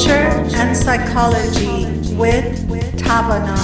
Culture and Psychology with Tavana.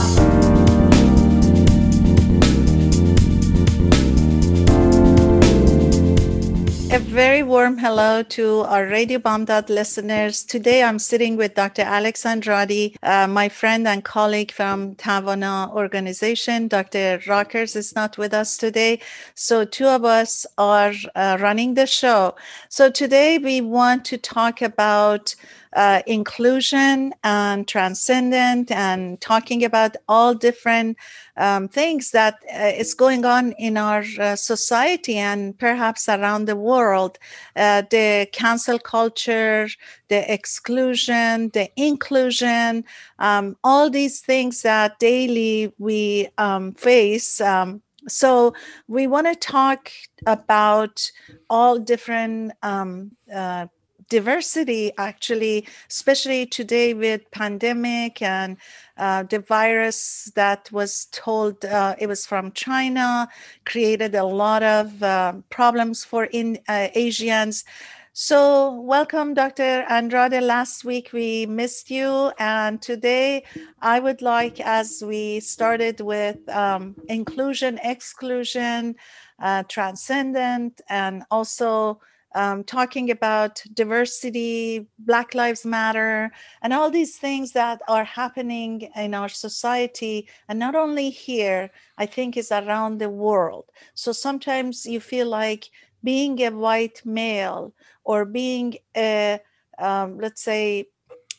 A very warm hello to our Radio Bamdad listeners. Today I'm sitting with Dr. Alex Andrade, uh, my friend and colleague from Tavana organization. Dr. Rockers is not with us today. So two of us are uh, running the show. So today we want to talk about uh, inclusion and transcendent and talking about all different um, things that uh, is going on in our uh, society and perhaps around the world. Uh, the cancel culture the exclusion the inclusion um, all these things that daily we um, face um, so we want to talk about all different um, uh, diversity actually especially today with pandemic and uh, the virus that was told uh, it was from china created a lot of uh, problems for in uh, asians. So welcome dr andrade. Last week we missed you and today i would like as we started with um, inclusion exclusion uh, transcendent and also um, talking about diversity, Black Lives Matter, and all these things that are happening in our society. And not only here, I think is around the world. So sometimes you feel like being a white male or being a, um, let's say,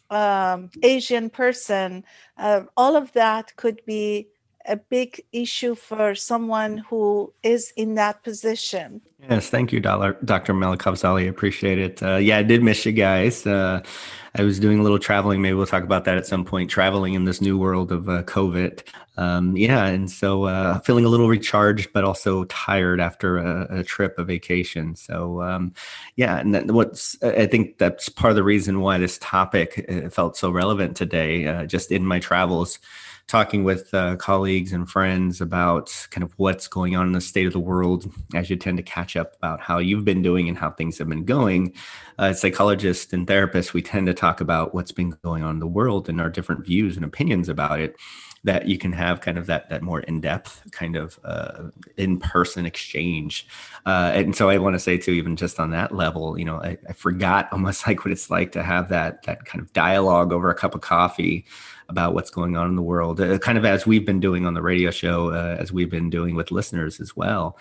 um, Asian person, uh, all of that could be a big issue for someone who is in that position. Yes, thank you, Dr. Melikavzali. Appreciate it. Uh, yeah, I did miss you guys. Uh, I was doing a little traveling. Maybe we'll talk about that at some point. Traveling in this new world of uh, COVID. Um, yeah, and so uh, feeling a little recharged, but also tired after a, a trip, a vacation. So um, yeah, and what's I think that's part of the reason why this topic uh, felt so relevant today. Uh, just in my travels talking with uh, colleagues and friends about kind of what's going on in the state of the world as you tend to catch up about how you've been doing and how things have been going. Uh, psychologists and therapists, we tend to talk about what's been going on in the world and our different views and opinions about it that you can have kind of that that more in-depth kind of uh, in-person exchange uh, and so i want to say too even just on that level you know I, I, forgot almost like what it's like to have that that kind of dialogue over a cup of coffee about what's going on in the world, uh, kind of as we've been doing on the radio show, uh, as we've been doing with listeners as well.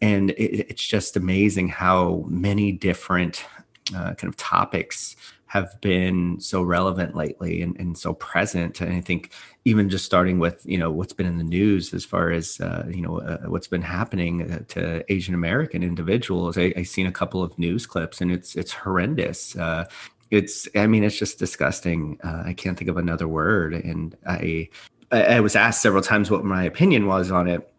And it, it's just amazing how many different uh, kind of topics have been so relevant lately and, and so present. And I think even just starting with, you know, what's been in the news as far as, uh, you know, uh, what's been happening uh, to Asian American individuals. I, have seen a couple of news clips and it's, it's horrendous. Uh, it's i mean it's just disgusting uh, i can't think of another word and I, I was asked several times what my opinion was on it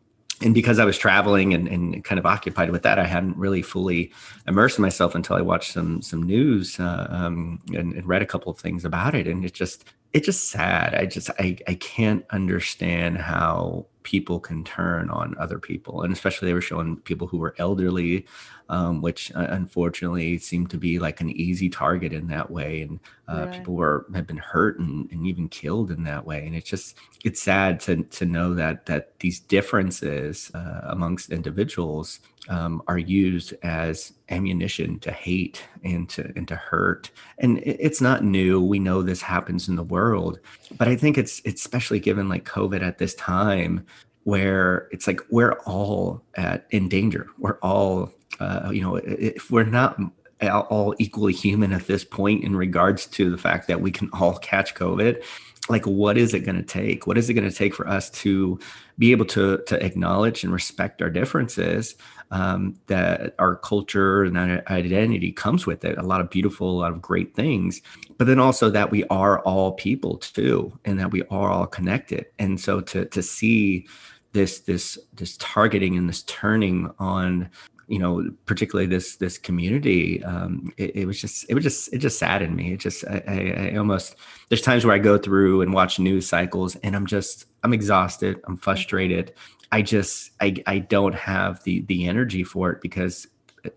and because I was traveling and, and kind of occupied with that, I hadn't really fully immersed myself until I watched some some news uh, um, and, and, read a couple of things about it. And it just it's just sad. I just I I can't understand how people can turn on other people and especially they were showing people who were elderly um, which uh, unfortunately seemed to be like an easy target in that way and uh, right. people were have been hurt and, and even killed in that way and it's just it's sad to to know that that these differences uh, amongst individuals um, are used as ammunition to hate and to and to hurt and it, it's not new we know this happens in the world but i think it's, it's especially given like covid at this time where it's like we're all at in danger we're all uh, you know if we're not all equally human at this point in regards to the fact that we can all catch covid like what is it going to take? What is it going to take for us to be able to to acknowledge and respect our differences um, that our culture and our identity comes with it? A lot of beautiful a lot of great things but then also that we are all people too and that we are all connected. And so to to see this this this targeting and this turning on you know particularly this this community um it, it, was just it was just it just saddened me it just I, I, I almost there's times where i go through and watch news cycles and i'm just i'm exhausted i'm frustrated i just i i don't have the the energy for it because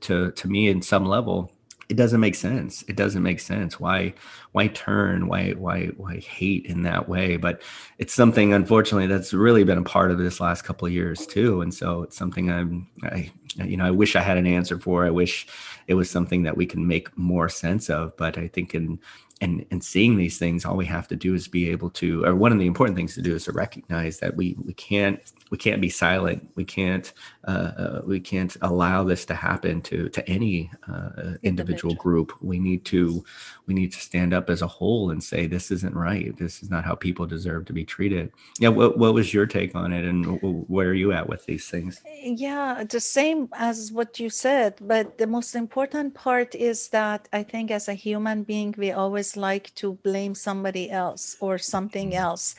to to me in some level it doesn't make sense. It doesn't make sense. Why why turn? Why why why hate in that way? But it's something unfortunately that's really been a part of this last couple of years too. And so it's something I'm I you know I wish I had an answer for. I wish it was something that we can make more sense of. But I think in and and seeing these things all we have to do is be able to or one of the important things to do is to recognize that we we can't we can't be silent we can't uh, uh, we can't allow this to happen to to any uh, individual group we need to we need to stand up as a whole and say this isn't right this is not how people deserve to be treated yeah what, what was your take on it and where are you at with these things yeah the same as what you said but the most important part is that i think as a human being we always like to blame somebody else or something mm. else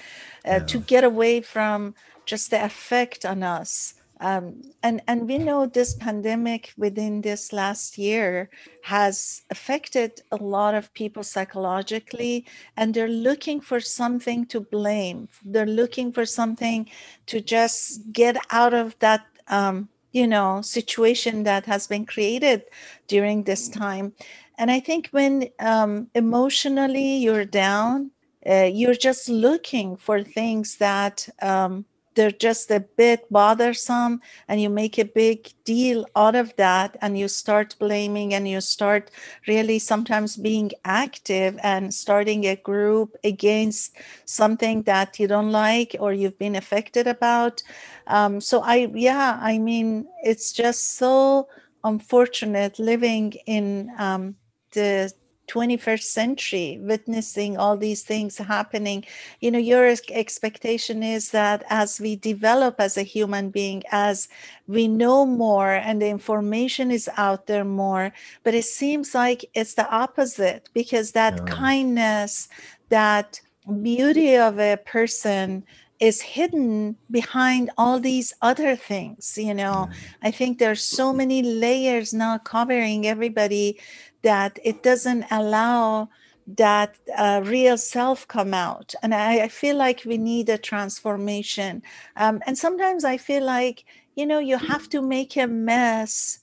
uh, yeah. to get away from just the effect on us um, and and we know this pandemic within this last year has affected a lot of people psychologically and they're looking for something to blame. They're looking for something to just get out of that um, you know situation that has been created during this time. And i think when um, emotionally you're down uh, you're just looking for things that um, they're just a bit bothersome and you make a big deal out of that and you start blaming and you start really sometimes being active and starting a group against something that you don't like or you've been affected about. Um, so i yeah i mean it's just so unfortunate living in um, the 21st century witnessing all these things happening. You know your expectation is that as we develop as a human being as we know more and the information is out there more but it seems like it's the opposite because that yeah. kindness that beauty of a person is hidden behind all these other things you know? Mm. I think there's so many layers now covering everybody that it doesn't allow that uh, real self come out. And I, I, feel like we need a transformation. Um, and sometimes i feel like you know you have to make a mess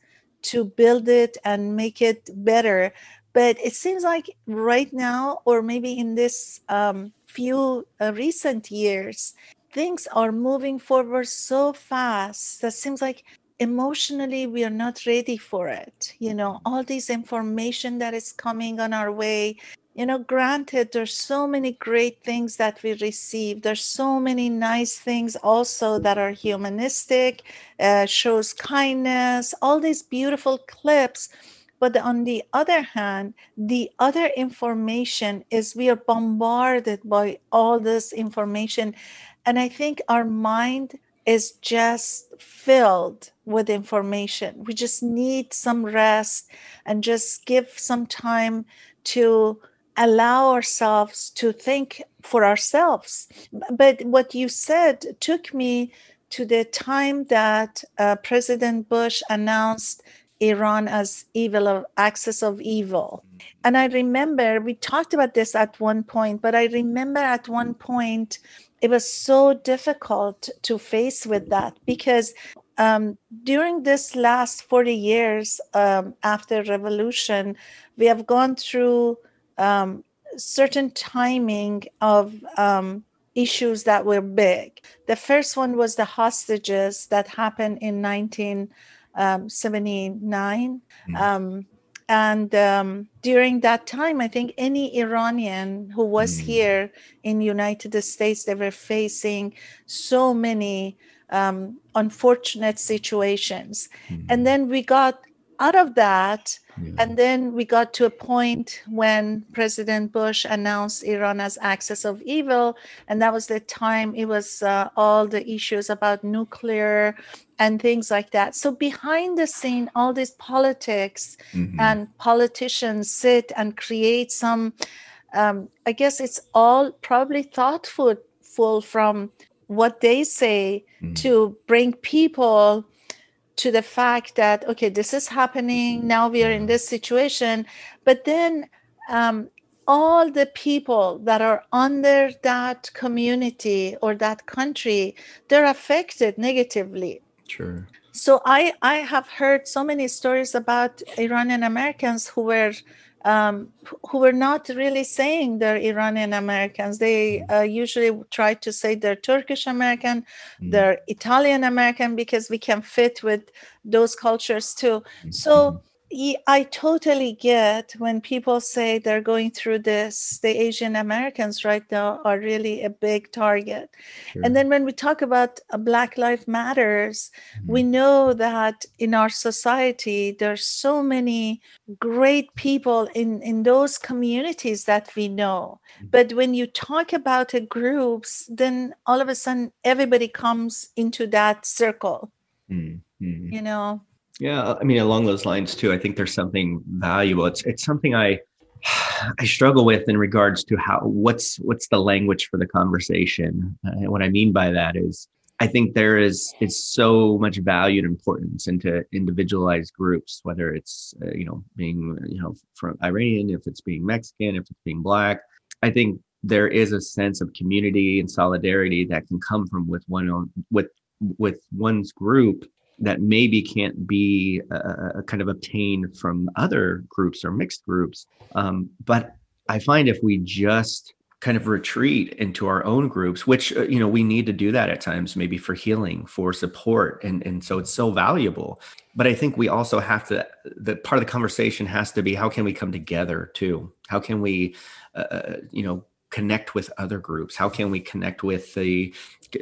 to build it and make it better. But it seems like right now or maybe in this um, few uh, recent years things are moving forward so fast that seems like emotionally we are not ready for it you know all this information that is coming on our way. You know granted there's so many great things that we receive. There's so many nice things also that are humanistic uh, shows kindness all these beautiful clips. But on the other hand the other information is we are bombarded by all this information. And i think our mind is just filled with information. We just need some rest and just give some time to allow ourselves to think for ourselves. But what you said took me to the time that uh, President Bush announced Iran as evil or axis of evil. And I remember we talked about this at one point, but I remember at one point it was so difficult to face with that because um, during this last 40 years um, after revolution we have gone through um, certain timing of um, issues that were big. The first one was the hostages that happened in 1979 mm and um, during that time i think any iranian who was mm. here in united states they were facing so many um, unfortunate situations mm. and then we got out of that yeah. and then we got to a point when president bush announced iran as axis of evil and that was the time it was uh, all the issues about nuclear and things like that. So behind the scene, all these politics mm-hmm. and politicians sit and create some. Um, I guess it's all probably thoughtful from what they say mm-hmm. to bring people to the fact that okay, this is happening now. We are in this situation, but then um, all the people that are under that community or that country they're affected negatively Sure. so I I have heard so many stories about Iranian Americans who were um, who were not really saying they're Iranian Americans. They mm. uh, usually try to say they're Turkish American, mm. they're Italian American because we can fit with those cultures too. Mm-hmm. So I totally get when people say they're going through this. The Asian Americans right now are really a big target. Sure. And then when we talk about uh, Black Lives Matters, mm-hmm. we know that in our society there's so many great people in in those communities that we know. Mm-hmm. But when you talk about the groups, then all of a sudden everybody comes into that circle. Mm-hmm. You know yeah, I mean, along those lines too, I think there's something valuable. It's it's something I I struggle with in regards to how what's what's the language for the conversation. And what I mean by that is I think there is is so much valued importance into individualized groups, whether it's uh, you know being you know from Iranian, if it's being Mexican, if it's being black. I think there is a sense of community and solidarity that can come from with one with with one's group that maybe can't be uh, kind of obtained from other groups or mixed groups. Um, but I find if we just kind of retreat into our own groups which uh, you know we need to do that at times maybe for healing for support and and so it's so valuable but i think we also have to the part of the conversation has to be how can we come together too how can we uh, uh you know connect with other groups? How can we connect with the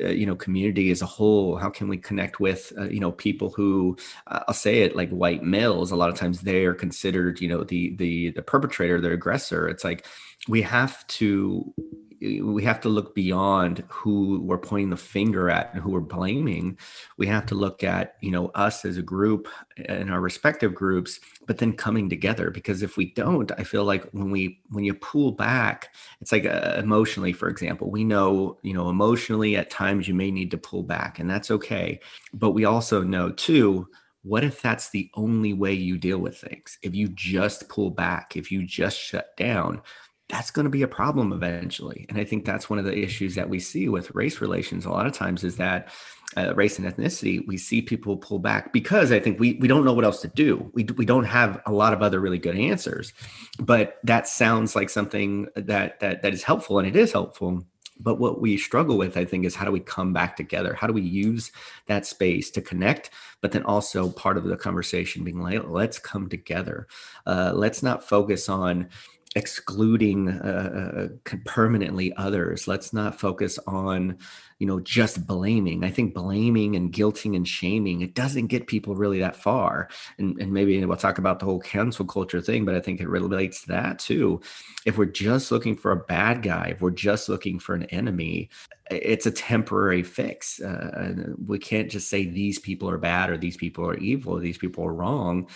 uh, you know community as a whole? How can we connect with uh, you know people who uh, i'll say it like white males a lot of times they are considered you know the the the perpetrator the aggressor. It's like we have to we have to look beyond who we're pointing the finger at and who we're blaming. We have to look at you know us as a group and our respective groups but then coming together because if we don't i feel like when we when you pull back it's like uh, emotionally for example we know you know emotionally at times you may need to pull back and that's okay. But we also know too what if that's the only way you deal with things? If you just pull back if you just shut down that's going to be a problem eventually. And I think that's one of the issues that we see with race relations a lot of times is that uh, race and ethnicity, we see people pull back because I think we, we don't know what else to do. We, we don't have a lot of other really good answers, but that sounds like something that, that, that is helpful and it is helpful. But what we struggle with, I think, is how do we come back together? How do we use that space to connect? But then also part of the conversation being like, let's come together. Uh, let's not focus on excluding uh, uh permanently others. Let's not focus on you know just blaming. I think blaming and guilting and shaming it doesn't get people really that far. And, and maybe we'll talk about the whole cancel culture thing but i think it relates to that too. If we're just looking for a bad guy if we're just looking for an enemy it's a temporary fix. Uh, we can't just say these people are bad or these people are evil or these people are wrong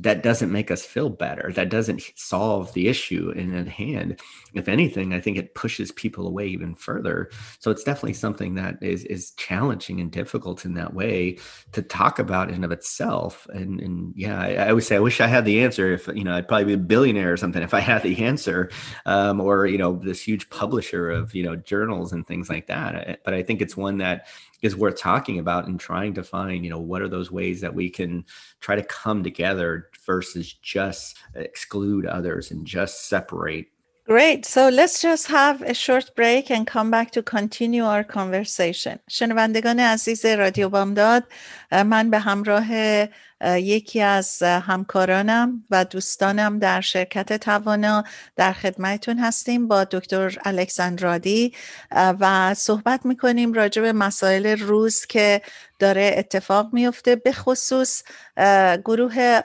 that doesn't make us feel better. That doesn't solve the issue in at hand. If anything, I think it pushes people away even further. So it's definitely something that is is challenging and difficult in that way to talk about in of itself. And and yeah, I, I always say I wish I had the answer. If you know, I'd probably be a billionaire or something if I had the answer, um, or you know, this huge publisher of you know journals and things like that. But I think it's one that is worth talking about and trying to find you know what are those ways that we can try to come together versus just exclude others and just separate Great. So let's just have a short break and come back to continue our conversation. شنوندگان عزیز رادیو بامداد من به همراه یکی از همکارانم و دوستانم در شرکت توانا در خدمتتون هستیم با دکتر الکساندرادی و صحبت می‌کنیم راجع به مسائل روز که داره اتفاق میفته به خصوص گروه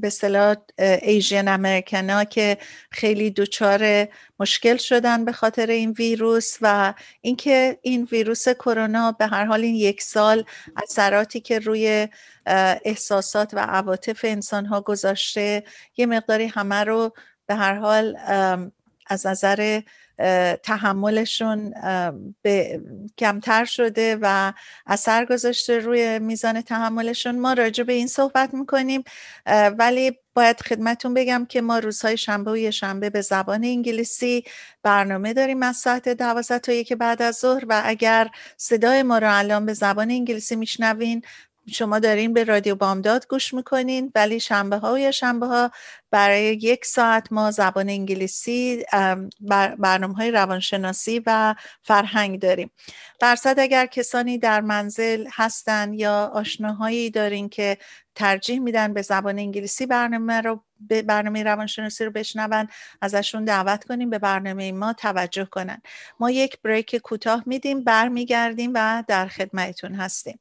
به صلاح ایژین امریکنا که خیلی دچار مشکل شدن به خاطر این ویروس و اینکه این ویروس کرونا به هر حال این یک سال اثراتی که روی احساسات و عواطف انسان ها گذاشته. یه مقداری همه رو به هر حال از نظر تحملشون به کمتر شده و اثر گذاشته روی میزان تحملشون. ما راجع به این صحبت می‌کنیم ولی باید خدمتون بگم که ما روزهای شنبه و شنبه به زبان انگلیسی برنامه داریم از ساعت دوازده تا یک بعد از ظهر و اگر صدای ما رو الان به زبان انگلیسی میشنوین شما دارین به رادیو بامداد گوش می‌کنین ولی شنبه ها یا شنبه ها برای یک ساعت ما زبان انگلیسی برنامه های روانشناسی و فرهنگ داریم. درصد اگر کسانی در منزل هستن یا آشناهایی دارین که ترجیح میدن به زبان انگلیسی برنامه رو به برنامه روانشناسی رو بشنون ازشون دعوت کنیم به برنامه ما توجه کنن. ما یک بریک کوتاه میدیم برمیگردیم و در خدمتتون هستیم.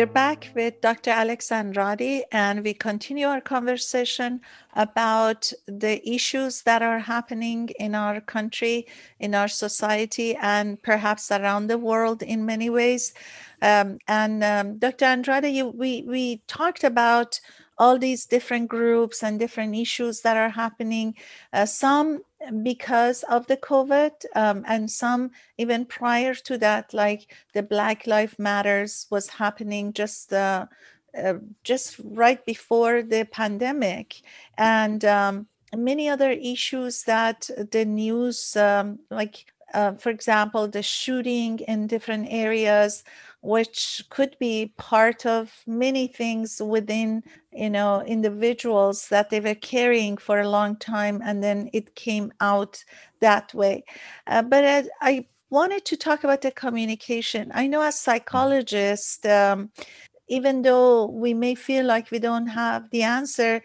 We're back with Dr. Alex Andrade, and we continue our conversation about the issues that are happening in our country, in our society, and perhaps around the world in many ways. Um, and um, Dr. Andrade, you, we, we talked about all these different groups and different issues that are happening. Uh, some because of the COVID, um, and some even prior to that, like the Black Lives Matters was happening just uh, uh, just right before the pandemic, and um, many other issues that the news, um, like uh, for example, the shooting in different areas, which could be part of many things within you know individuals that they were carrying for a long time and then it came out that way. Uh, but I, I, wanted to talk about the communication. I know as psychologists um, even though we may feel like we don't have the answer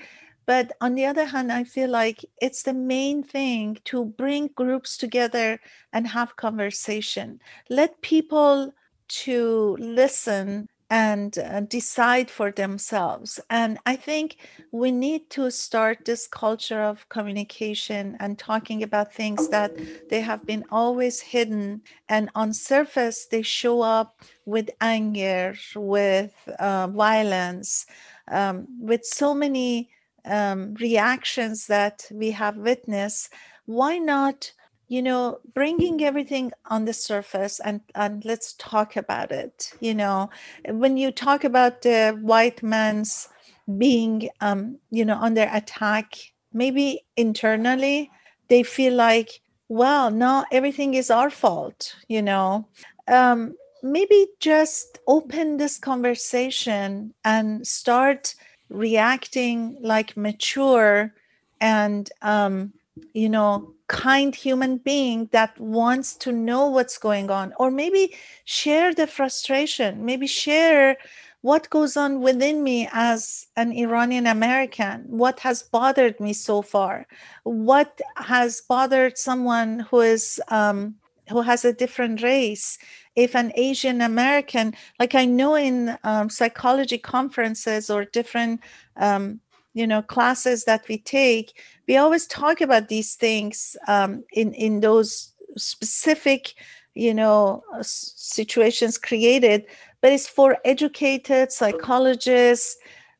but on the other hand i feel like it's the main thing to bring groups together and have conversation. Let people to listen and uh, decide for themselves. And I think we need to start this culture of communication and talking about things that they have been always hidden. And on surface, they show up with anger, with uh, violence, um, with so many um, reactions that we have witnessed. Why not? You know bringing everything on the surface and and let's talk about it you know. When you talk about the white man's being um you know under attack maybe internally they feel like well now everything is our fault you know. Um maybe just open this conversation and start reacting like mature and um you know kind human being that wants to know what's going on or maybe share the frustration maybe share what goes on within me as an iranian american what has bothered me so far what has bothered someone who is um, who has a different race. If an asian american like i know in um, psychology conferences or different um, you know classes that we take we always talk about these things um, in in those specific you know uh, situations created but it's for educated psychologists.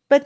But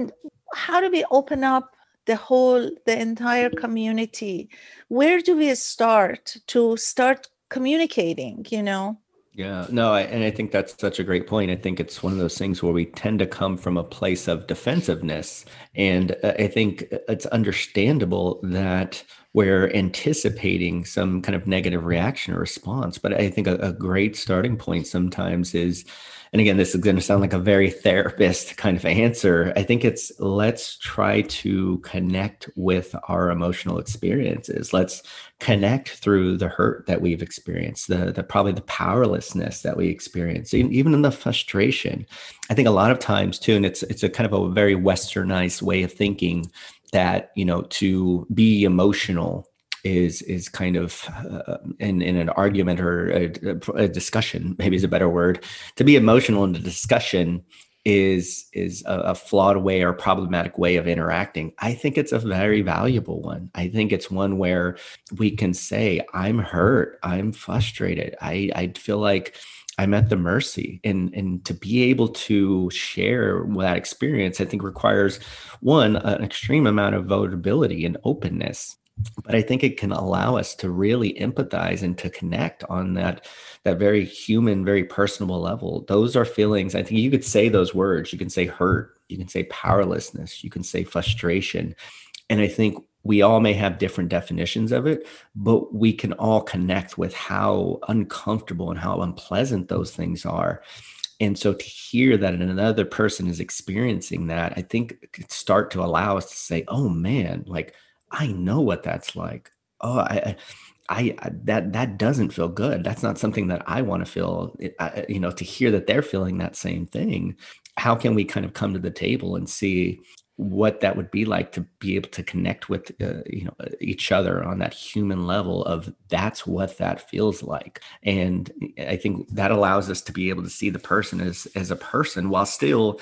how do we open up the whole the entire community? Where do we start to start communicating you know yeah, no, I, and I think that's such a great point. I think it's one of those things where we tend to come from a place of defensiveness. And uh, I think it's understandable that we're anticipating some kind of negative reaction or response. But I think a, a great starting point sometimes is, and again, this is going to sound like a very therapist kind of answer. I think it's let's try to connect with our emotional experiences. Let's connect through the hurt that we've experienced, the, the probably the powerlessness that we experience, even in the frustration. I think a lot of times too, and it's it's a kind of a very westernized way of thinking that you know to be emotional is is kind of uh, in in an argument or a, a, discussion maybe is a better word to be emotional in the discussion is is a, a, flawed way or problematic way of interacting i think it's a very valuable one i think it's one where we can say i'm hurt i'm frustrated i i feel like I'm at the mercy. And and to be able to share that experience, I think requires one, an extreme amount of vulnerability and openness. But I think it can allow us to really empathize and to connect on that that very human, very personable level. Those are feelings. I think you could say those words. You can say hurt, you can say powerlessness, you can say frustration. And I think we all may have different definitions of it, but we can all connect with how uncomfortable and how unpleasant those things are. And so to hear that another person is experiencing that, I think could start to allow us to say, oh man, like I know what that's like. Oh, I, I, I that that doesn't feel good. That's not something that I want to feel. You know, to hear that they're feeling that same thing, how can we kind of come to the table and see what that would be like to be able to connect with uh, you know each other on that human level of that's what that feels like and i think that allows us to be able to see the person as as a person while still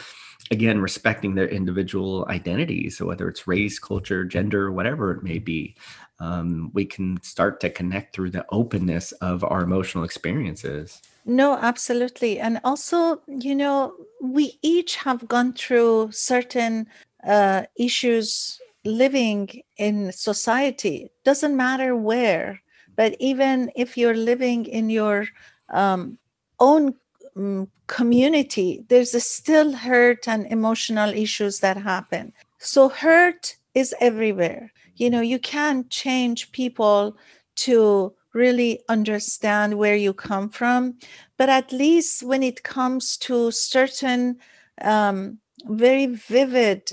again respecting their individual identities. So whether it's race culture gender whatever it may be um, we can start to connect through the openness of our emotional experiences. No absolutely. And also you know we each have gone through certain uh, issues living in society. Doesn't matter where but even if you're living in your um, own um, community there's still hurt and emotional issues that happen. So hurt is everywhere. You know you can't change people to really understand where you come from but at least when it comes to certain um, very vivid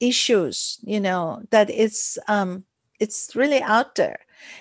issues you know that it's um it's really out there.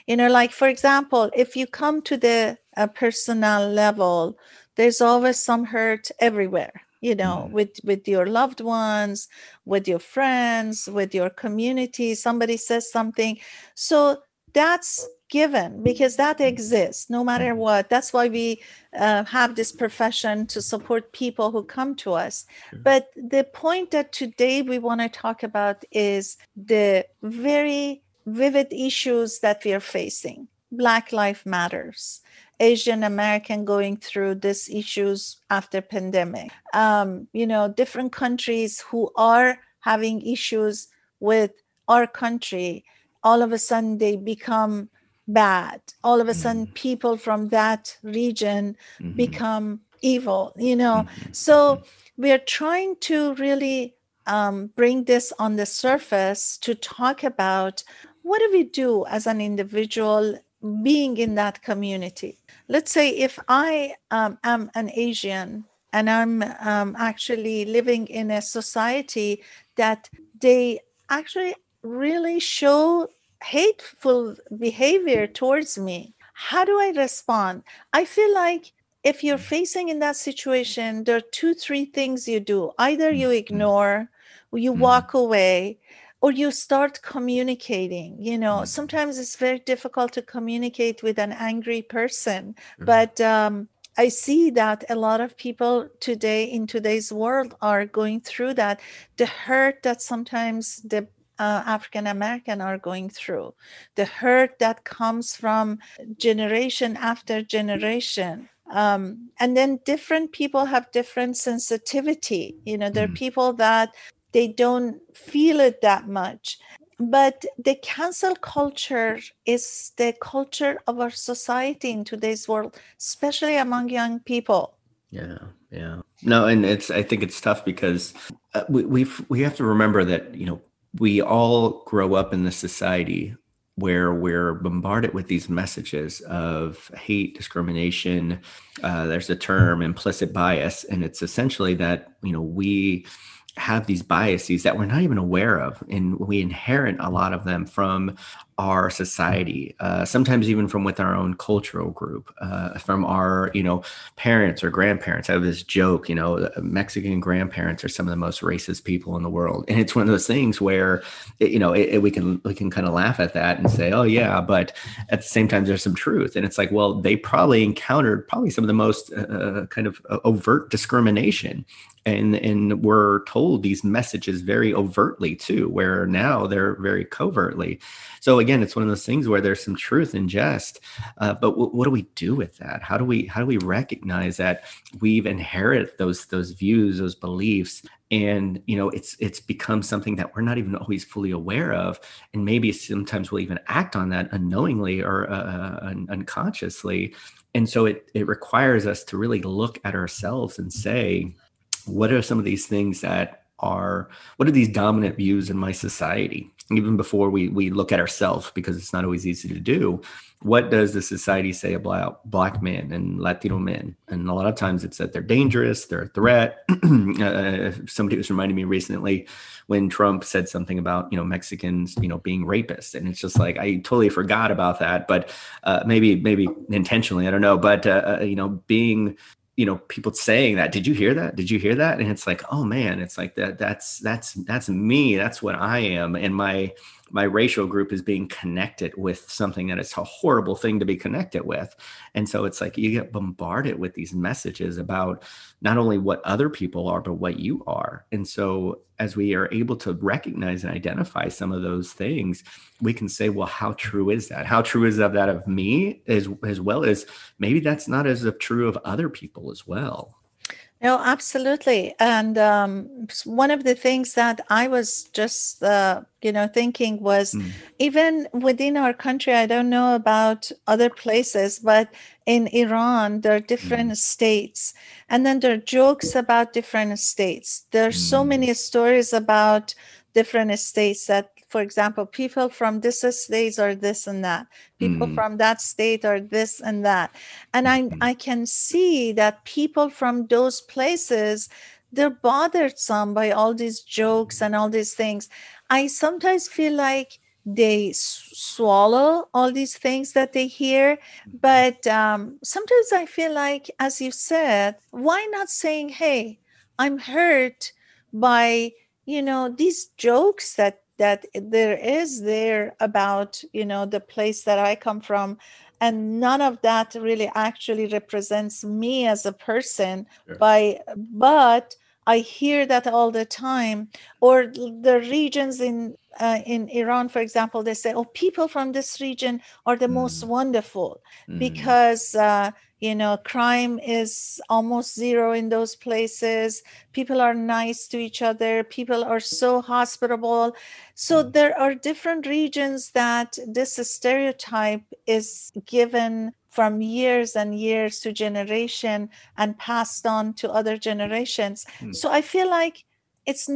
You know like for example if you come to the uh, personal level there's always some hurt everywhere you know mm. with with your loved ones with your friends with your community somebody says something. So that's given because that exists no matter mm-hmm. what. That's why we uh, have this profession to support people who come to us. But the point that today we want to talk about is the very vivid issues that we are facing. Black life matters asian american going through these issues after pandemic um, you know different countries who are having issues with our country all of a sudden they become bad all of a sudden mm-hmm. people from that region mm-hmm. become evil you know mm-hmm. so we're trying to really um, bring this on the surface to talk about what do we do as an individual being in that community let's say if i um, am an asian and i'm um, actually living in a society that they actually really show hateful behavior towards me how do i respond i feel like if you're mm. facing in that situation there are two three things you do either you mm-hmm. ignore you mm-hmm. walk away or you start communicating you know mm-hmm. sometimes it's very difficult to communicate with an angry person but um, i see that a lot of people today in today's world are going through that the hurt that sometimes the uh, African American are going through, the hurt that comes from generation after generation. Um, and then different people have different sensitivity. You know, there are mm. people that they don't feel it that much. But the cancel culture is the culture of our society in today's world, especially among young people. Yeah, yeah. No, and it's I think it's tough because uh, we we we have to remember that you know we all grow up in this society where we're bombarded with these messages of hate, discrimination. Uh, there's a term implicit bias, and it's essentially that you know we have these biases that we're not even aware of and we inherit a lot of them from our society uh, sometimes even from with our own cultural group uh, from our you know parents or grandparents. I have this joke you know mexican grandparents are some of the most racist people in the world. And it's one of those things where it, you know it, it, we can we can kind of laugh at that and say oh yeah but at the same time there's some truth. And it's like well they probably encountered probably some of the most uh, uh kind of uh, overt discrimination. And and we're told these messages very overtly too where now they're very covertly. So again it's one of those things where there's some truth in jest uh, but w- what do we do with that? How do we how do we recognize that we've inherited those those views those beliefs and you know it's it's become something that we're not even always fully aware of and maybe sometimes we'll even act on that unknowingly or uh, uh un- unconsciously and so it it requires us to really look at ourselves and say what are some of these things that are what are these dominant views in my society even before we we look at ourselves because it's not always easy to do what does the society say about black men and latino men? And a lot of times it's that they're dangerous they're a threat. Uh, somebody was reminding me recently when trump said something about you know mexicans you know being rapists. And it's just like i totally forgot about that but uh, maybe maybe intentionally i don't know. But uh, uh you know being you know people saying that did you hear that? Did you hear that? And it's like oh man it's like that that's that's that's me that's what i am. And my my racial group is being connected with something that it's a horrible thing to be connected with. And so it's like you get bombarded with these messages about not only what other people are, but what you are. And so as we are able to recognize and identify some of those things, we can say, well, how true is that? How true is of that of me as, as well as maybe that's not as true of other people as well. No, absolutely. And um, one of the things that I was just, uh, you know, thinking was mm. even within our country, I don't know about other places, but in Iran, there are different mm. states. And then there are jokes about different states. There are mm. so many stories about different states that for example, people from this state are this and that, people mm. from that state are this and that. And I, mm-hmm. I can see that people from those places, they're bothered some by all these jokes and all these things. I sometimes feel like they swallow all these things that they hear. Mm-hmm. But um, sometimes I feel like, as you said, why not saying, hey, I'm hurt by you know these jokes that that there is there about you know the place that i come from and none of that really actually represents me as a person sure. by but i hear that all the time or the regions in uh, in iran for example they say oh people from this region are the mm. most wonderful mm. because uh, you know crime is almost zero in those places. People are nice to each other. People are so hospitable. So mm. there are different regions that this stereotype is given from years and years to generation and passed on to other generations. Mm. so i feel like it's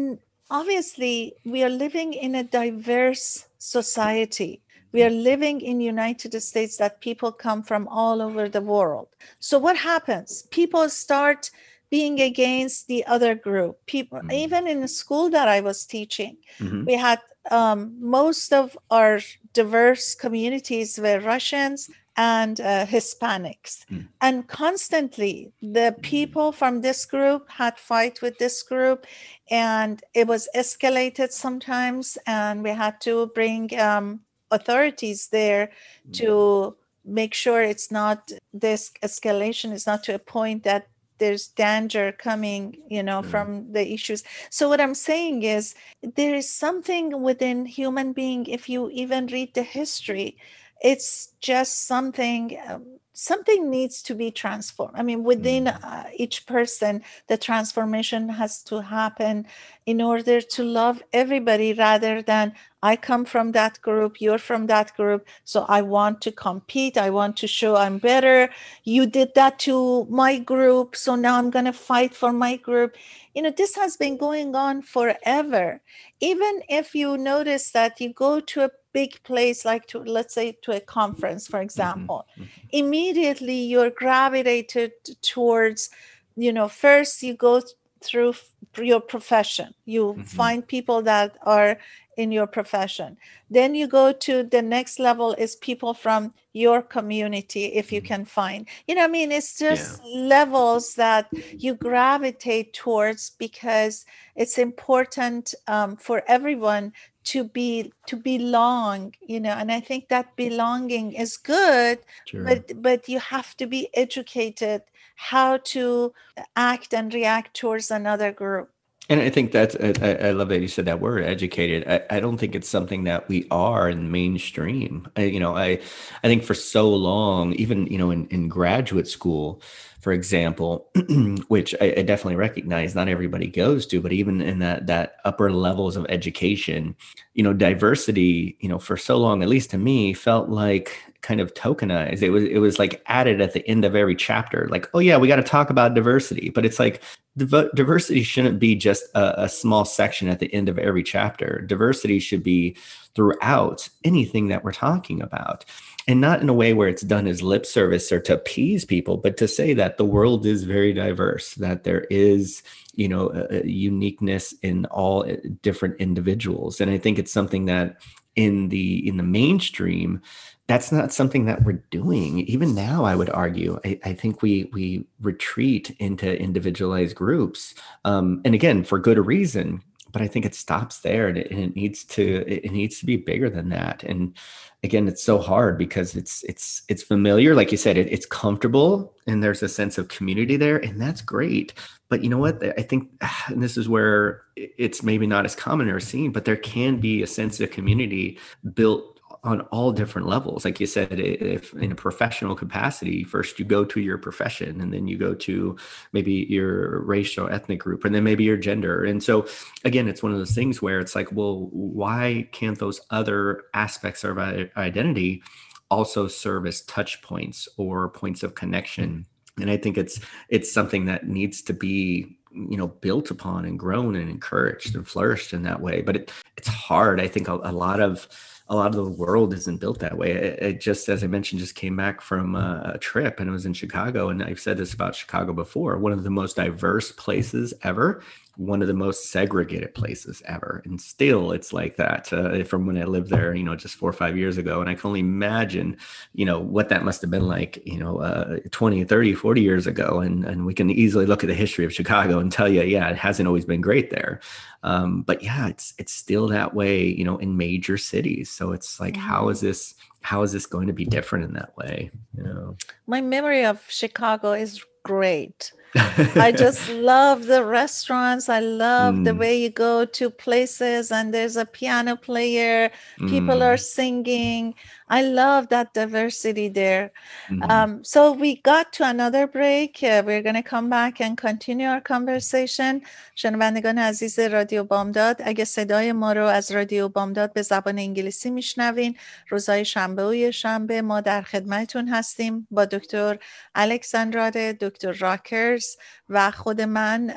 obviously we are living in a diverse society we are living in united states that people come from all over the world so what happens people start being against the other group people mm-hmm. even in the school that i was teaching mm-hmm. we had um, most of our diverse communities were russians and uh, hispanics mm. and constantly the mm. people from this group had fight with this group and it was escalated sometimes and we had to bring um, authorities there to make sure it's not this escalation is not to a point that there's danger coming you know mm-hmm. from the issues so what i'm saying is there is something within human being if you even read the history it's just something um, something needs to be transformed. I mean within mm. uh, each person the transformation has to happen in order to love everybody rather than i come from that group you're from that group so i want to compete i want to show i'm better. You did that to my group so now i'm going to fight for my group you know this has been going on forever even if you notice that you go to a big place like to let's say to a conference for mm-hmm. example mm-hmm. immediately you're gravitated towards you know first you go through your profession you mm-hmm. find people that are in your profession then you go to the next level is people from your community if you mm-hmm. can find you know i mean it's just yeah. levels that you gravitate towards because it's important um, for everyone to be to belong you know and i think that belonging is good sure. but but you have to be educated how to act and react towards another group and I think that's, I, I, love that you said that word educated. I, I don't think it's something that we are in mainstream. I, you know, I, I think for so long, even, you know, in, in graduate school, for example, which I, I, definitely recognize not everybody goes to, but even in that, that upper levels of education, you know, diversity, you know, for so long, at least to me, felt like kind of tokenized. It was it was like added at the end of every chapter. Like, oh yeah, we got to talk about diversity, but it's like diversity shouldn't be just a, a, small section at the end of every chapter. Diversity should be throughout anything that we're talking about, and not in a way where it's done as lip service or to appease people, but to say that the world is very diverse, that there is you know a, a uniqueness in all uh, different individuals, and I think it's something that in the in the mainstream that's not something that we're doing. Even now i would argue i, I think we we retreat into individualized groups um, and again for good reason but i think it stops there and it, and it needs to it needs to be bigger than that. And again it's so hard because it's it's it's familiar. Like you said it, it's comfortable and there's a sense of community there and that's great. But you know what? I think this is where it's maybe not as common or seen but there can be a sense of community built on all different levels. Like you said if in a professional capacity first you go to your profession and then you go to maybe your racial ethnic group and then maybe your gender. And so again it's one of those things where it's like well why can't those other aspects of identity also serve as touch points or points of connection? Mm-hmm. And i think it's it's something that needs to be you know built upon and grown and encouraged and flourished in that way. But it, it's hard. I think a, a lot of a lot of the world isn't built that way. It, it just, as I mentioned, just came back from a, a, trip and it was in Chicago. And I've said this about Chicago before one of the most diverse places ever one of the most segregated places ever. And still, it's like that uh, from when I lived there, you know, just four or five years ago. And I can only imagine, you know, what that must have been like, you know, uh, 20, 30, 40 years ago. And, and we can easily look at the history of Chicago and tell you, yeah, it hasn't always been great there. Um, but yeah, it's, it's still that way, you know, in major cities. So it's like, how is this? How is this going to be different in that way? You know, my memory of Chicago is great. I just love the restaurants. I love mm. the way you go to places and there's a piano player, people mm. are singing. I love that diversity there. Mm-hmm. Um, so we got to another break. Uh, we're going to come back and continue our conversation. شنوندگان عزیز رادیو بامداد اگه صدای ما رو از رادیو بامداد به زبان انگلیسی میشنوین روزهای شنبه و شنبه ما در خدمتون هستیم با دکتر الکساندراد دکتر راکرز و خود من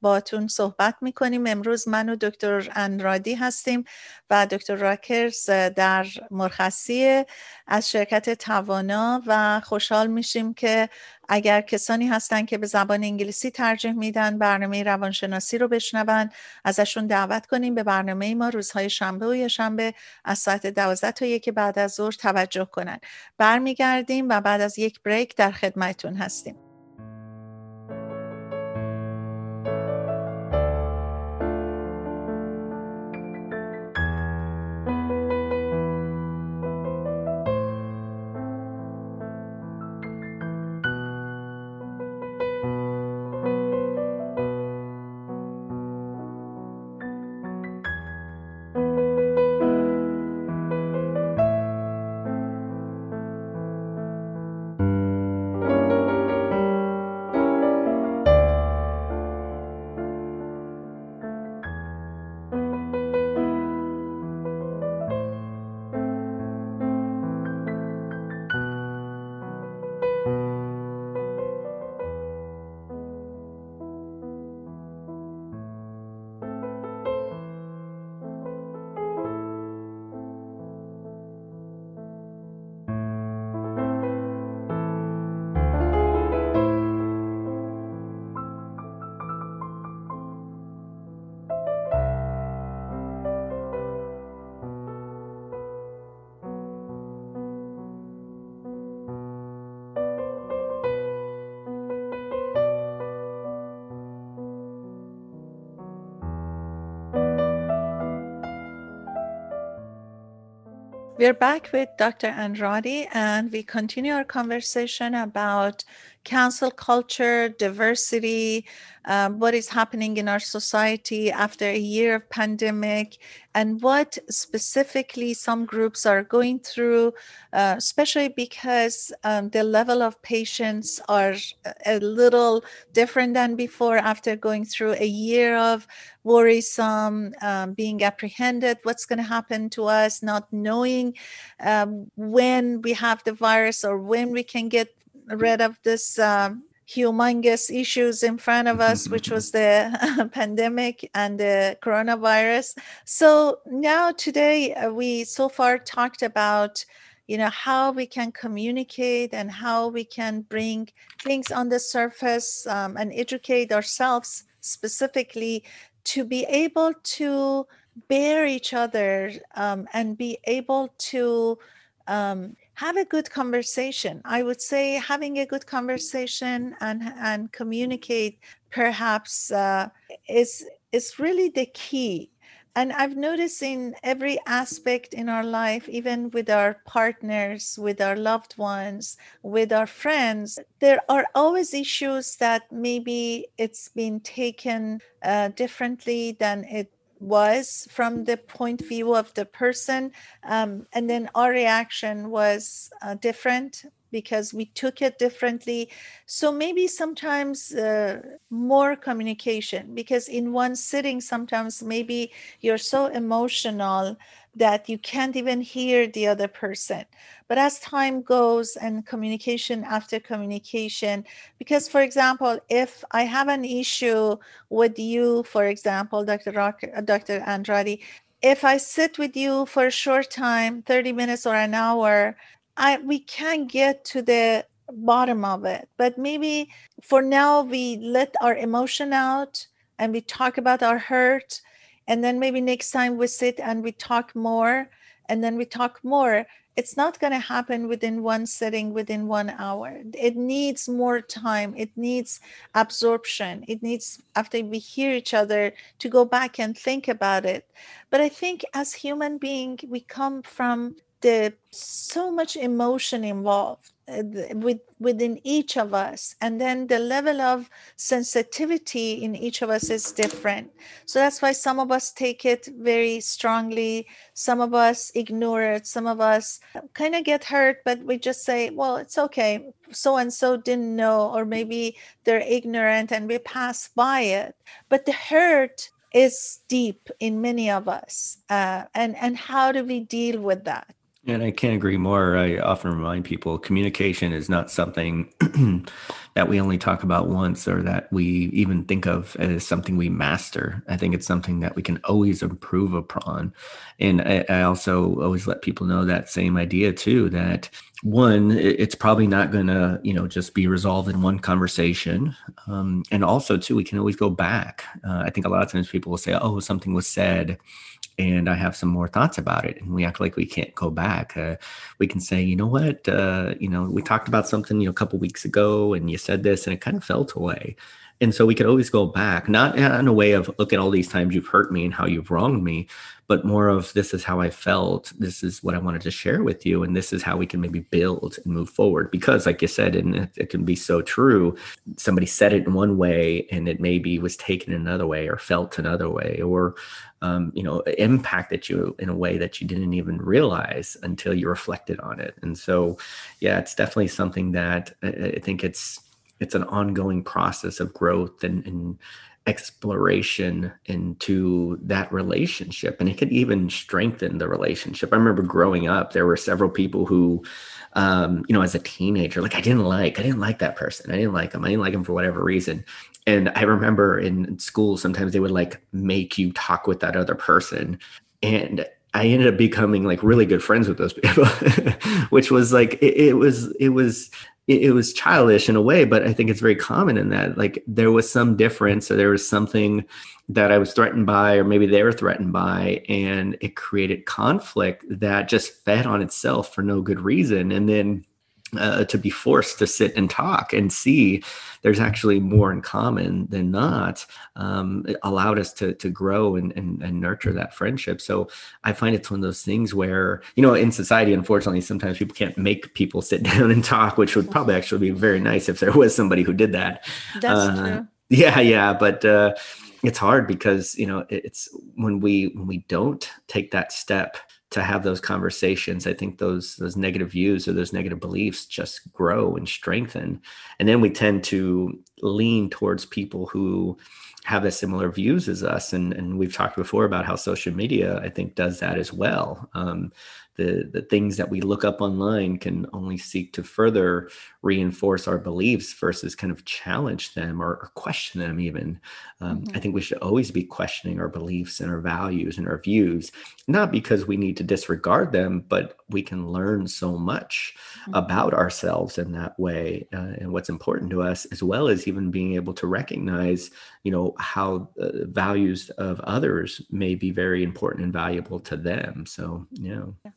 باتون صحبت می‌کنیم امروز من و دکتر اندرادی هستیم و دکتر راکرز در مرخصی از شرکت توانا و خوشحال میشیم که اگر کسانی هستن که به زبان انگلیسی ترجیح میدن برنامه روانشناسی رو بشنون ازشون دعوت کنیم به برنامه ما. روزهای شنبه و شنبه از ساعت 12 تا یک بعد از ظهر توجه کنن. برمیگردیم و بعد از یک بریک در خدمتون هستیم. We're back with Dr. Andrade, and we continue our conversation about cancel culture, diversity, um, what is happening in our society after a year of pandemic, and what specifically some groups are going through, uh, especially because um, the level of patients are a little different than before after going through a year of worrisome, um, being apprehended, what's going to happen to us, not knowing um, when we have the virus or when we can get rid of this um, humongous issues in front of us, which was the pandemic and the coronavirus. So now today uh, we so far talked about you know how we can communicate and how we can bring things on the surface um, and educate ourselves specifically to be able to bear each other um, and be able to um, have a good conversation. I would say having a good conversation and and communicate perhaps uh, is is really the key. And I've noticed in every aspect in our life, even with our partners, with our loved ones, with our friends, there are always issues that maybe it's been taken uh, differently than it was from the point view of the person um, and then our reaction was uh, different because we took it differently. So maybe sometimes uh, more communication because in one sitting sometimes maybe you're so emotional that you can't even hear the other person. But as time goes and communication after communication, because for example, if I have an issue with you, for example, Dr. Rock, uh, Dr. Andrade, if I sit with you for a short time, 30 minutes or an hour, I we can get to the bottom of it. But maybe for now we let our emotion out and we talk about our hurt and then maybe next time we sit and we talk more and then we talk more it's not going to happen within one sitting within one hour. It needs more time. It needs absorption. It needs after we hear each other to go back and think about it. But i think as human being we come from the so much emotion involved with within each of us. And then the level of sensitivity in each of us is different. So that's why some of us take it very strongly. Some of us ignore it. Some of us kind of get hurt but we just say well it's okay. So and so didn't know or maybe they're ignorant and we pass by it. But the hurt is deep in many of us uh, and and how do we deal with that and I can't agree more. I often remind people communication is not something that we only talk about once or that we even think of as something we master. I think it's something that we can always improve upon. And I, I also always let people know that same idea too that one, it's probably not going to, you know, just be resolved in one conversation. Um, and also, too, we can always go back. Uh, I think a lot of times people will say, oh, something was said and I have some more thoughts about it. And we act like we can't go back. Uh, we can say, you know what, uh, you know, we talked about something you know a couple weeks ago, and you said this, and it kind of felt away. And so we could always go back, not in a way of look at all these times you've hurt me and how you've wronged me, but more of this is how I felt. This is what I wanted to share with you. And this is how we can maybe build and move forward. Because, like you said, and it, it can be so true, somebody said it in one way and it maybe was taken another way or felt another way or um, you know, impacted you in a way that you didn't even realize until you reflected on it. And so, yeah, it's definitely something that I, think it's it's an ongoing process of growth and, and exploration into that relationship. And it could even strengthen the relationship. I remember growing up there were several people who um, you know as a teenager like i didn't like i didn't like that person. I didn't like him i didn't like him for whatever reason and I remember in school, sometimes they would like make you talk with that other person. And I ended up becoming like really good friends with those people, which was like, it, it was, it was, it, it, was childish in a way, but I think it's very common in that like there was some difference or there was something that I was threatened by, or maybe they were threatened by, and it created conflict that just fed on itself for no good reason. And then uh, to be forced to sit and talk and see there's actually more in common than not um, it allowed us to, to grow and, and, and, nurture that friendship. So i find it's one of those things where you know in society unfortunately sometimes people can't make people sit down and talk which would probably actually be very nice if there was somebody who did that. That's uh, true. yeah yeah but uh, it's hard because you know it's when we when we don't take that step to have those conversations i think those those negative views or those negative beliefs just grow and strengthen. And then we tend to lean towards people who have the similar views as us. And and we've talked before about how social media i think does that as well. Um, the the things that we look up online can only seek to further reinforce our beliefs versus kind of challenge them or, or question them even um, mm-hmm. i think we should always be questioning our beliefs and our values and our views not because we need to disregard them but we can learn so much mm-hmm. about ourselves in that way uh, and what's important to us as well as even being able to recognize you know how uh, values of others may be very important and valuable to them so you know yeah.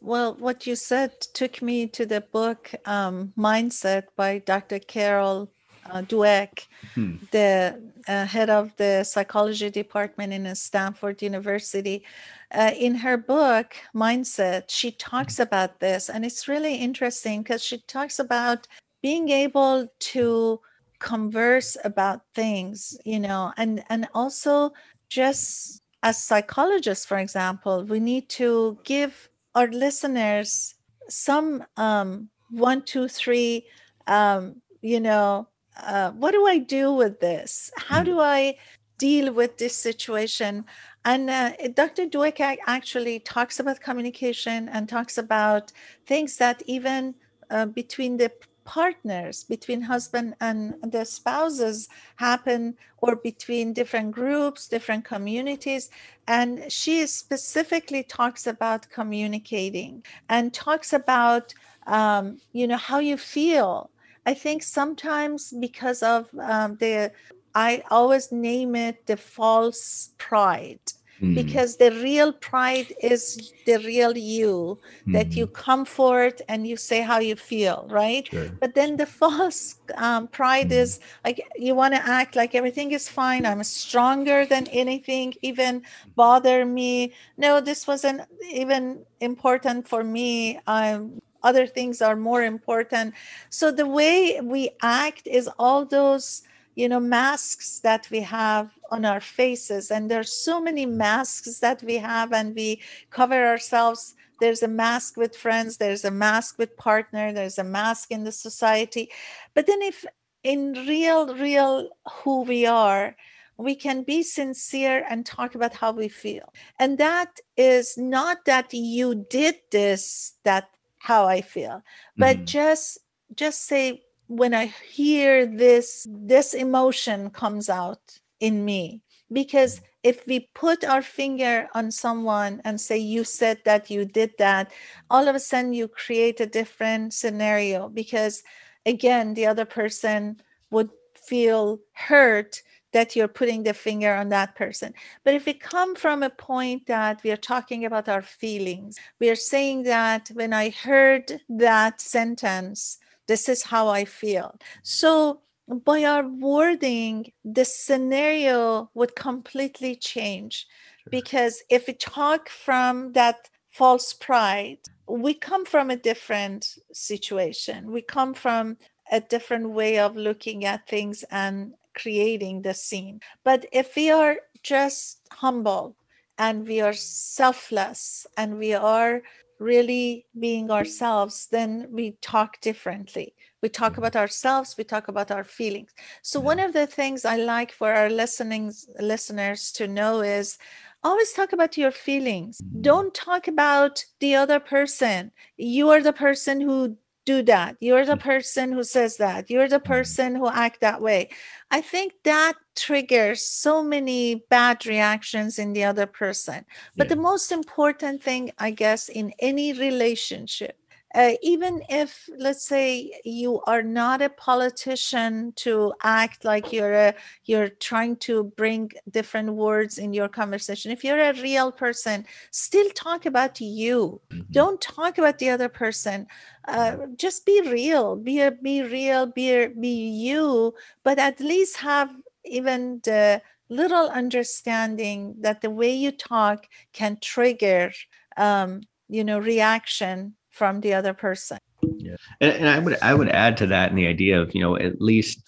Well, what you said took me to the book um, Mindset by Dr. Carol uh, Dweck, hmm. the uh, head of the psychology department in Stanford University. Uh, in her book, Mindset, she talks about this, and it's really interesting because she talks about being able to converse about things, you know, and and also just as psychologists, for example, we need to give our listeners some um, one, two, three, um, you know, uh, what do I do with this? How hmm. do I deal with this situation? And uh, Dr. Dweck actually talks about communication and talks about things that even uh, between the partners between husband and the spouses happen or between different groups different communities and she specifically talks about communicating and talks about um, you know how you feel i think sometimes because of um, the i always name it the false pride mm. because the real pride is the real you mm. that you mm-hmm. comfort and you say how you feel right sure. but then the false um, pride mm. is like you want to act like everything is fine i'm stronger than anything even bother me no this wasn't even important for me i'm other things are more important. So the way we act is all those you know masks that we have on our faces. And there's so many masks that we have and we cover ourselves. There's a mask with friends there's a mask with partner there's a mask in the society. But then if in real real who we are we can be sincere and talk about how we feel. And that is not that you did this that how i feel but mm-hmm. just just say when I hear this, this emotion comes out in me. Because if we put our finger on someone and say, You said that, you did that, all of a sudden you create a different scenario. Because again, the other person would feel hurt that you're putting the finger on that person. But if we come from a point that we are talking about our feelings, we are saying that when I heard that sentence, this is how I feel. So, by our wording, the scenario would completely change. Sure. Because if we talk from that false pride, we come from a different situation. We come from a different way of looking at things and creating the scene. But if we are just humble and we are selfless and we are really being ourselves, then we talk differently. We talk about ourselves, we talk about our feelings. So, one of the things I like for our listening listeners to know is always talk about your feelings. Mm-hmm. Don't talk about the other person. You are the person who do that you're the mm. person who says that you're the mm. person who act that way i think that triggers so many bad reactions in the other person but yeah. the most important thing i guess in any relationship uh, even if let's say you are not a politician to act like you're a, you're trying to bring different words in your conversation if you're a real person still talk about you. Mm-hmm. don't talk about the other person. Uh, just be real. Be a, be real be be you but at least have even the little understanding that the way you talk can trigger um, you know reaction from the other person yeah and, and i would i would add to that in the idea of you know at least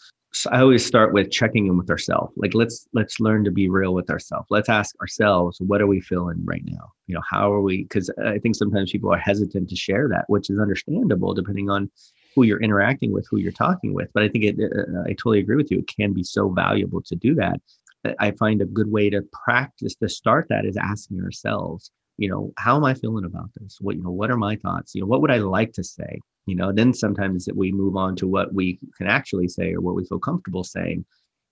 I always start with checking in with ourselves. Like let's let's learn to be real with ourselves. Let's ask ourselves, what are we feeling right now? You know, how are we? Because I think sometimes people are hesitant to share that, which is understandable depending on who you're interacting with, who you're talking with. But I think it, uh, I totally agree with you. It can be so valuable to do that. I find a good way to practice to start that is asking ourselves, you know how am i feeling about this? What you know what are my thoughts? You know what would i like to say? You know then sometimes that we move on to what we can actually say or what we feel comfortable saying.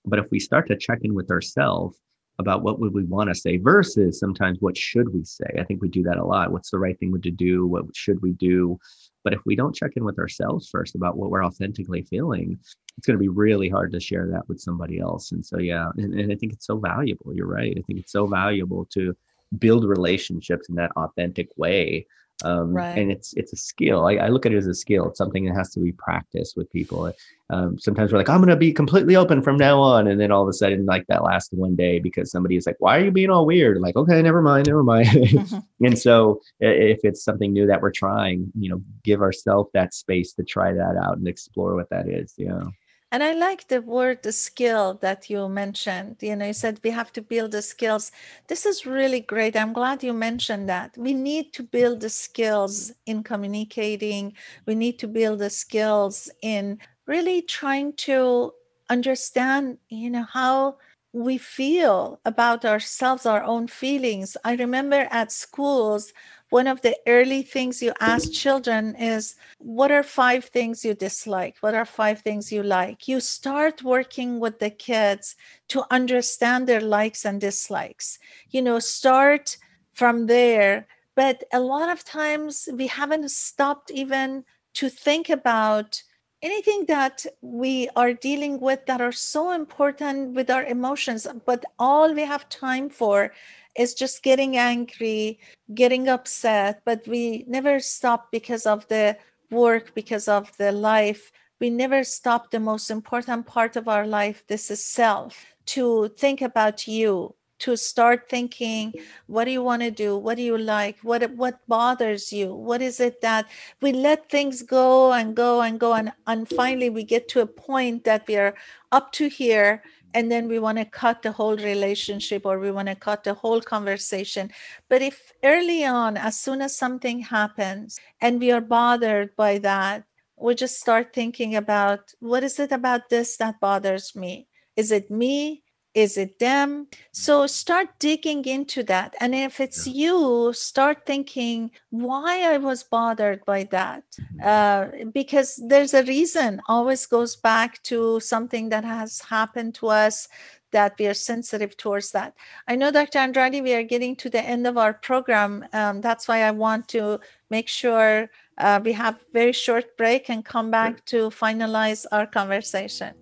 But if we start to check in with ourselves about what would we want to say versus sometimes what should we say i think we do that a lot. What's the right thing to do? What should we do? But if we don't check in with ourselves first about what we're authentically feeling it's going to be really hard to share that with somebody else. And so yeah and, and i think it's so valuable you're right. I think it's so valuable to build relationships in that authentic way um, right. and it's it's a skill. I, I, look at it as a skill. It's something that has to be practiced with people. Um, sometimes we're like i'm going to be completely open from now on and then all of a sudden like that last one day because somebody is like why are you being all weird? Like okay never mind never mind. Mm-hmm. and so if it's something new that we're trying you know give ourselves that space to try that out and explore what that is yeah and I like the word the skill that you mentioned. You know, you said we have to build the skills. This is really great. I'm glad you mentioned that. We need to build the skills in communicating. We need to build the skills in really trying to understand, you know, how we feel about ourselves, our own feelings. I remember at schools, one of the early things you ask children is what are five things you dislike? What are five things you like? You start working with the kids to understand their likes and dislikes. You know start from there but a lot of times we haven't stopped even to think about anything that we are dealing with that are so important with our emotions but all we have time for is just getting angry, getting upset, but we never stop because of the work, because of the life. We never stop the most important part of our life. This is self to think about you, to start thinking what do you want to do what do you like what what bothers you what is it that we let things go and go and go and, and finally we get to a point that we are up to here and then we want to cut the whole relationship or we want to cut the whole conversation. But if early on, as soon as something happens and we are bothered by that, we just start thinking about what is it about this that bothers me? Is it me? Is it them? So start digging into that. And if it's yeah. you, start thinking why I was bothered by that. Mm-hmm. Uh, because there's a reason, always goes back to something that has happened to us that we are sensitive towards that. I know, Dr. Andrade, we are getting to the end of our program. Um, that's why I want to make sure uh, we have very short break and come back to finalize our conversation.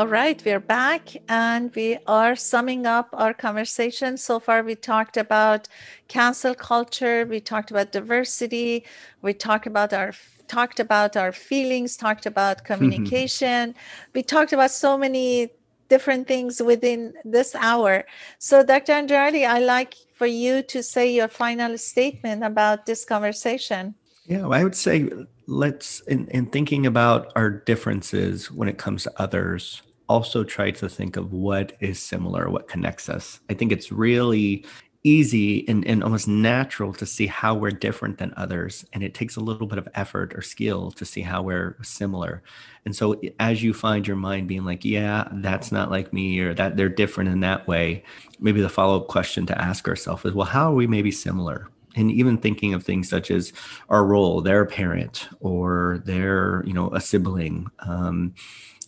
All right, we're back and we are summing up our conversation. So far, we talked about cancel culture, we talked about diversity, we talked about our talked about our feelings, talked about communication. we talked about so many different things within this hour. So, Dr. Andrade, I like for you to say your final statement about this conversation. Yeah, well, I would say let's in, in thinking about our differences when it comes to others also try to think of what is similar what connects us. I think it's really easy and, and almost natural to see how we're different than others and it takes a little bit of effort or skill to see how we're similar. And so as you find your mind being like yeah that's not like me or that they're different in that way maybe the follow-up question to ask ourselves is well how are we maybe similar? And even thinking of things such as our role they're parent or they're you know a sibling um,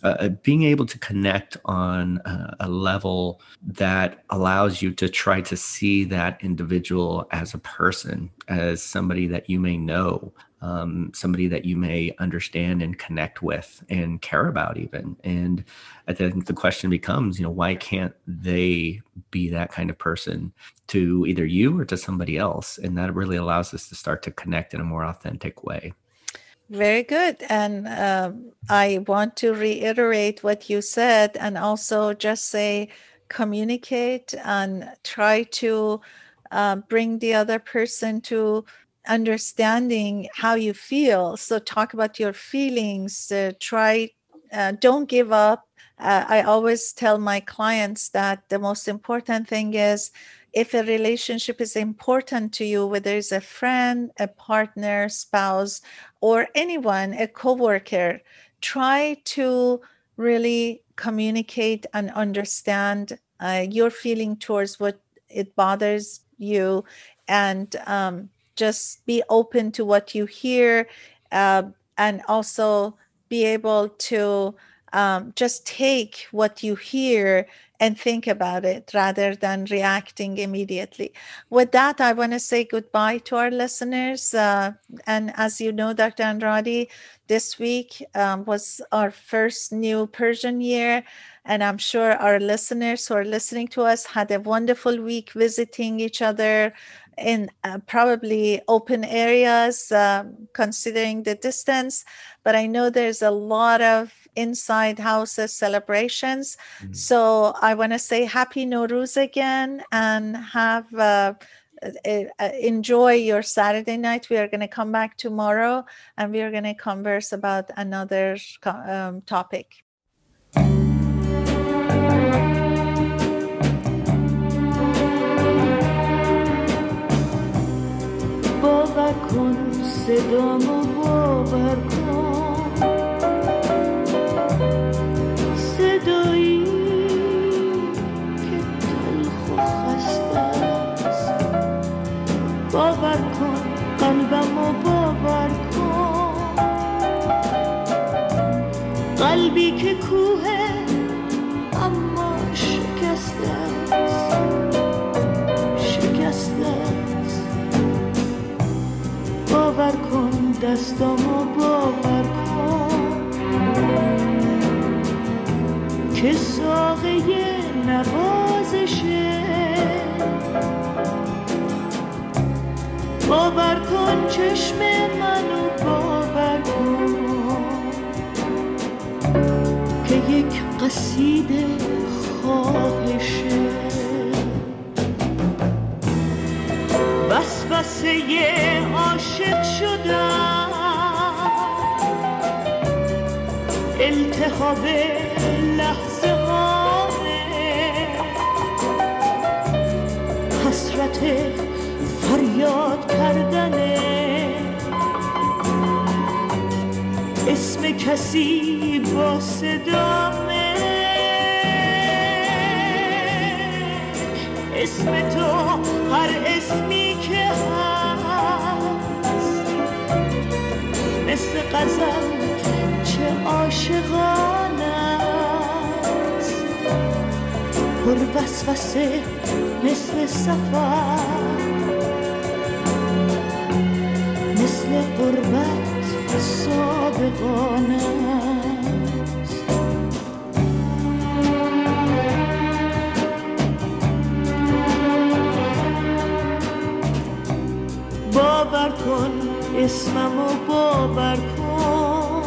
uh, uh being able to connect on a, a, level that allows you to try to see that individual as a person as somebody that you may know um, somebody that you may understand and connect with and care about even. And i think the question becomes you know why can't they be that kind of person to either you or to somebody else? And that really allows us to start to connect in a more authentic way very good and um, i want to reiterate what you said and also just say communicate and try to uh, bring the other person to understanding how you feel. So talk about your feelings. Uh, try, uh, don't give up. Uh, I always tell my clients that the most important thing is if a relationship is important to you, whether it's a friend, a partner, spouse, or anyone, a coworker, try to really communicate and understand uh, your feeling towards what it bothers you. And um, just be open to what you hear uh, and also be able to um, just take what you hear and think about it rather than reacting immediately. With that, I want to say goodbye to our listeners. Uh, and as you know, Dr. Andrade, this week um, was our first new Persian year. And I'm sure our listeners who are listening to us had a wonderful week visiting each other, in uh, probably open areas, um, considering the distance. But I know there's a lot of inside houses celebrations. Mm-hmm. So I want to say Happy Nowruz again and have. Uh, enjoy your Saturday night. We are going to come back tomorrow and we are going to converse about another um, topic. کن صدامو باور کن. دستامو باور کن که ساقه نوازشه باور کن چشم منو باور کن که یک قصیده خواهشه. وسوسه عاشق شدم التحاب لحظه هامه حسرت فریاد کردنه اسم کسی با صدامه؟ اسم تو اسمی مثل قزل چه عاشقان است. پر وسوسه مثل سفر مثل قربت صادقانه چشمم و باور کن.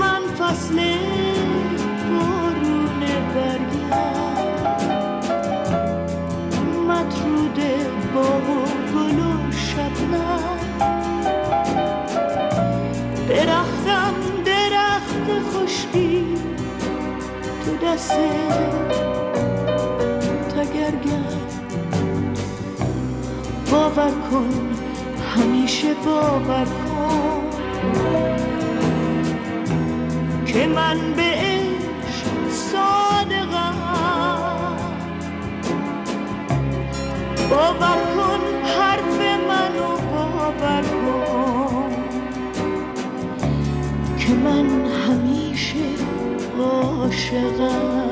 من فصل بارون برگم. مطرود با گل و شبنم. درختم درخت خشکی تو دست باور کن همیشه باور کن که من به عشق صادقم. باور کن حرف منو باور کن که من همیشه عاشقم.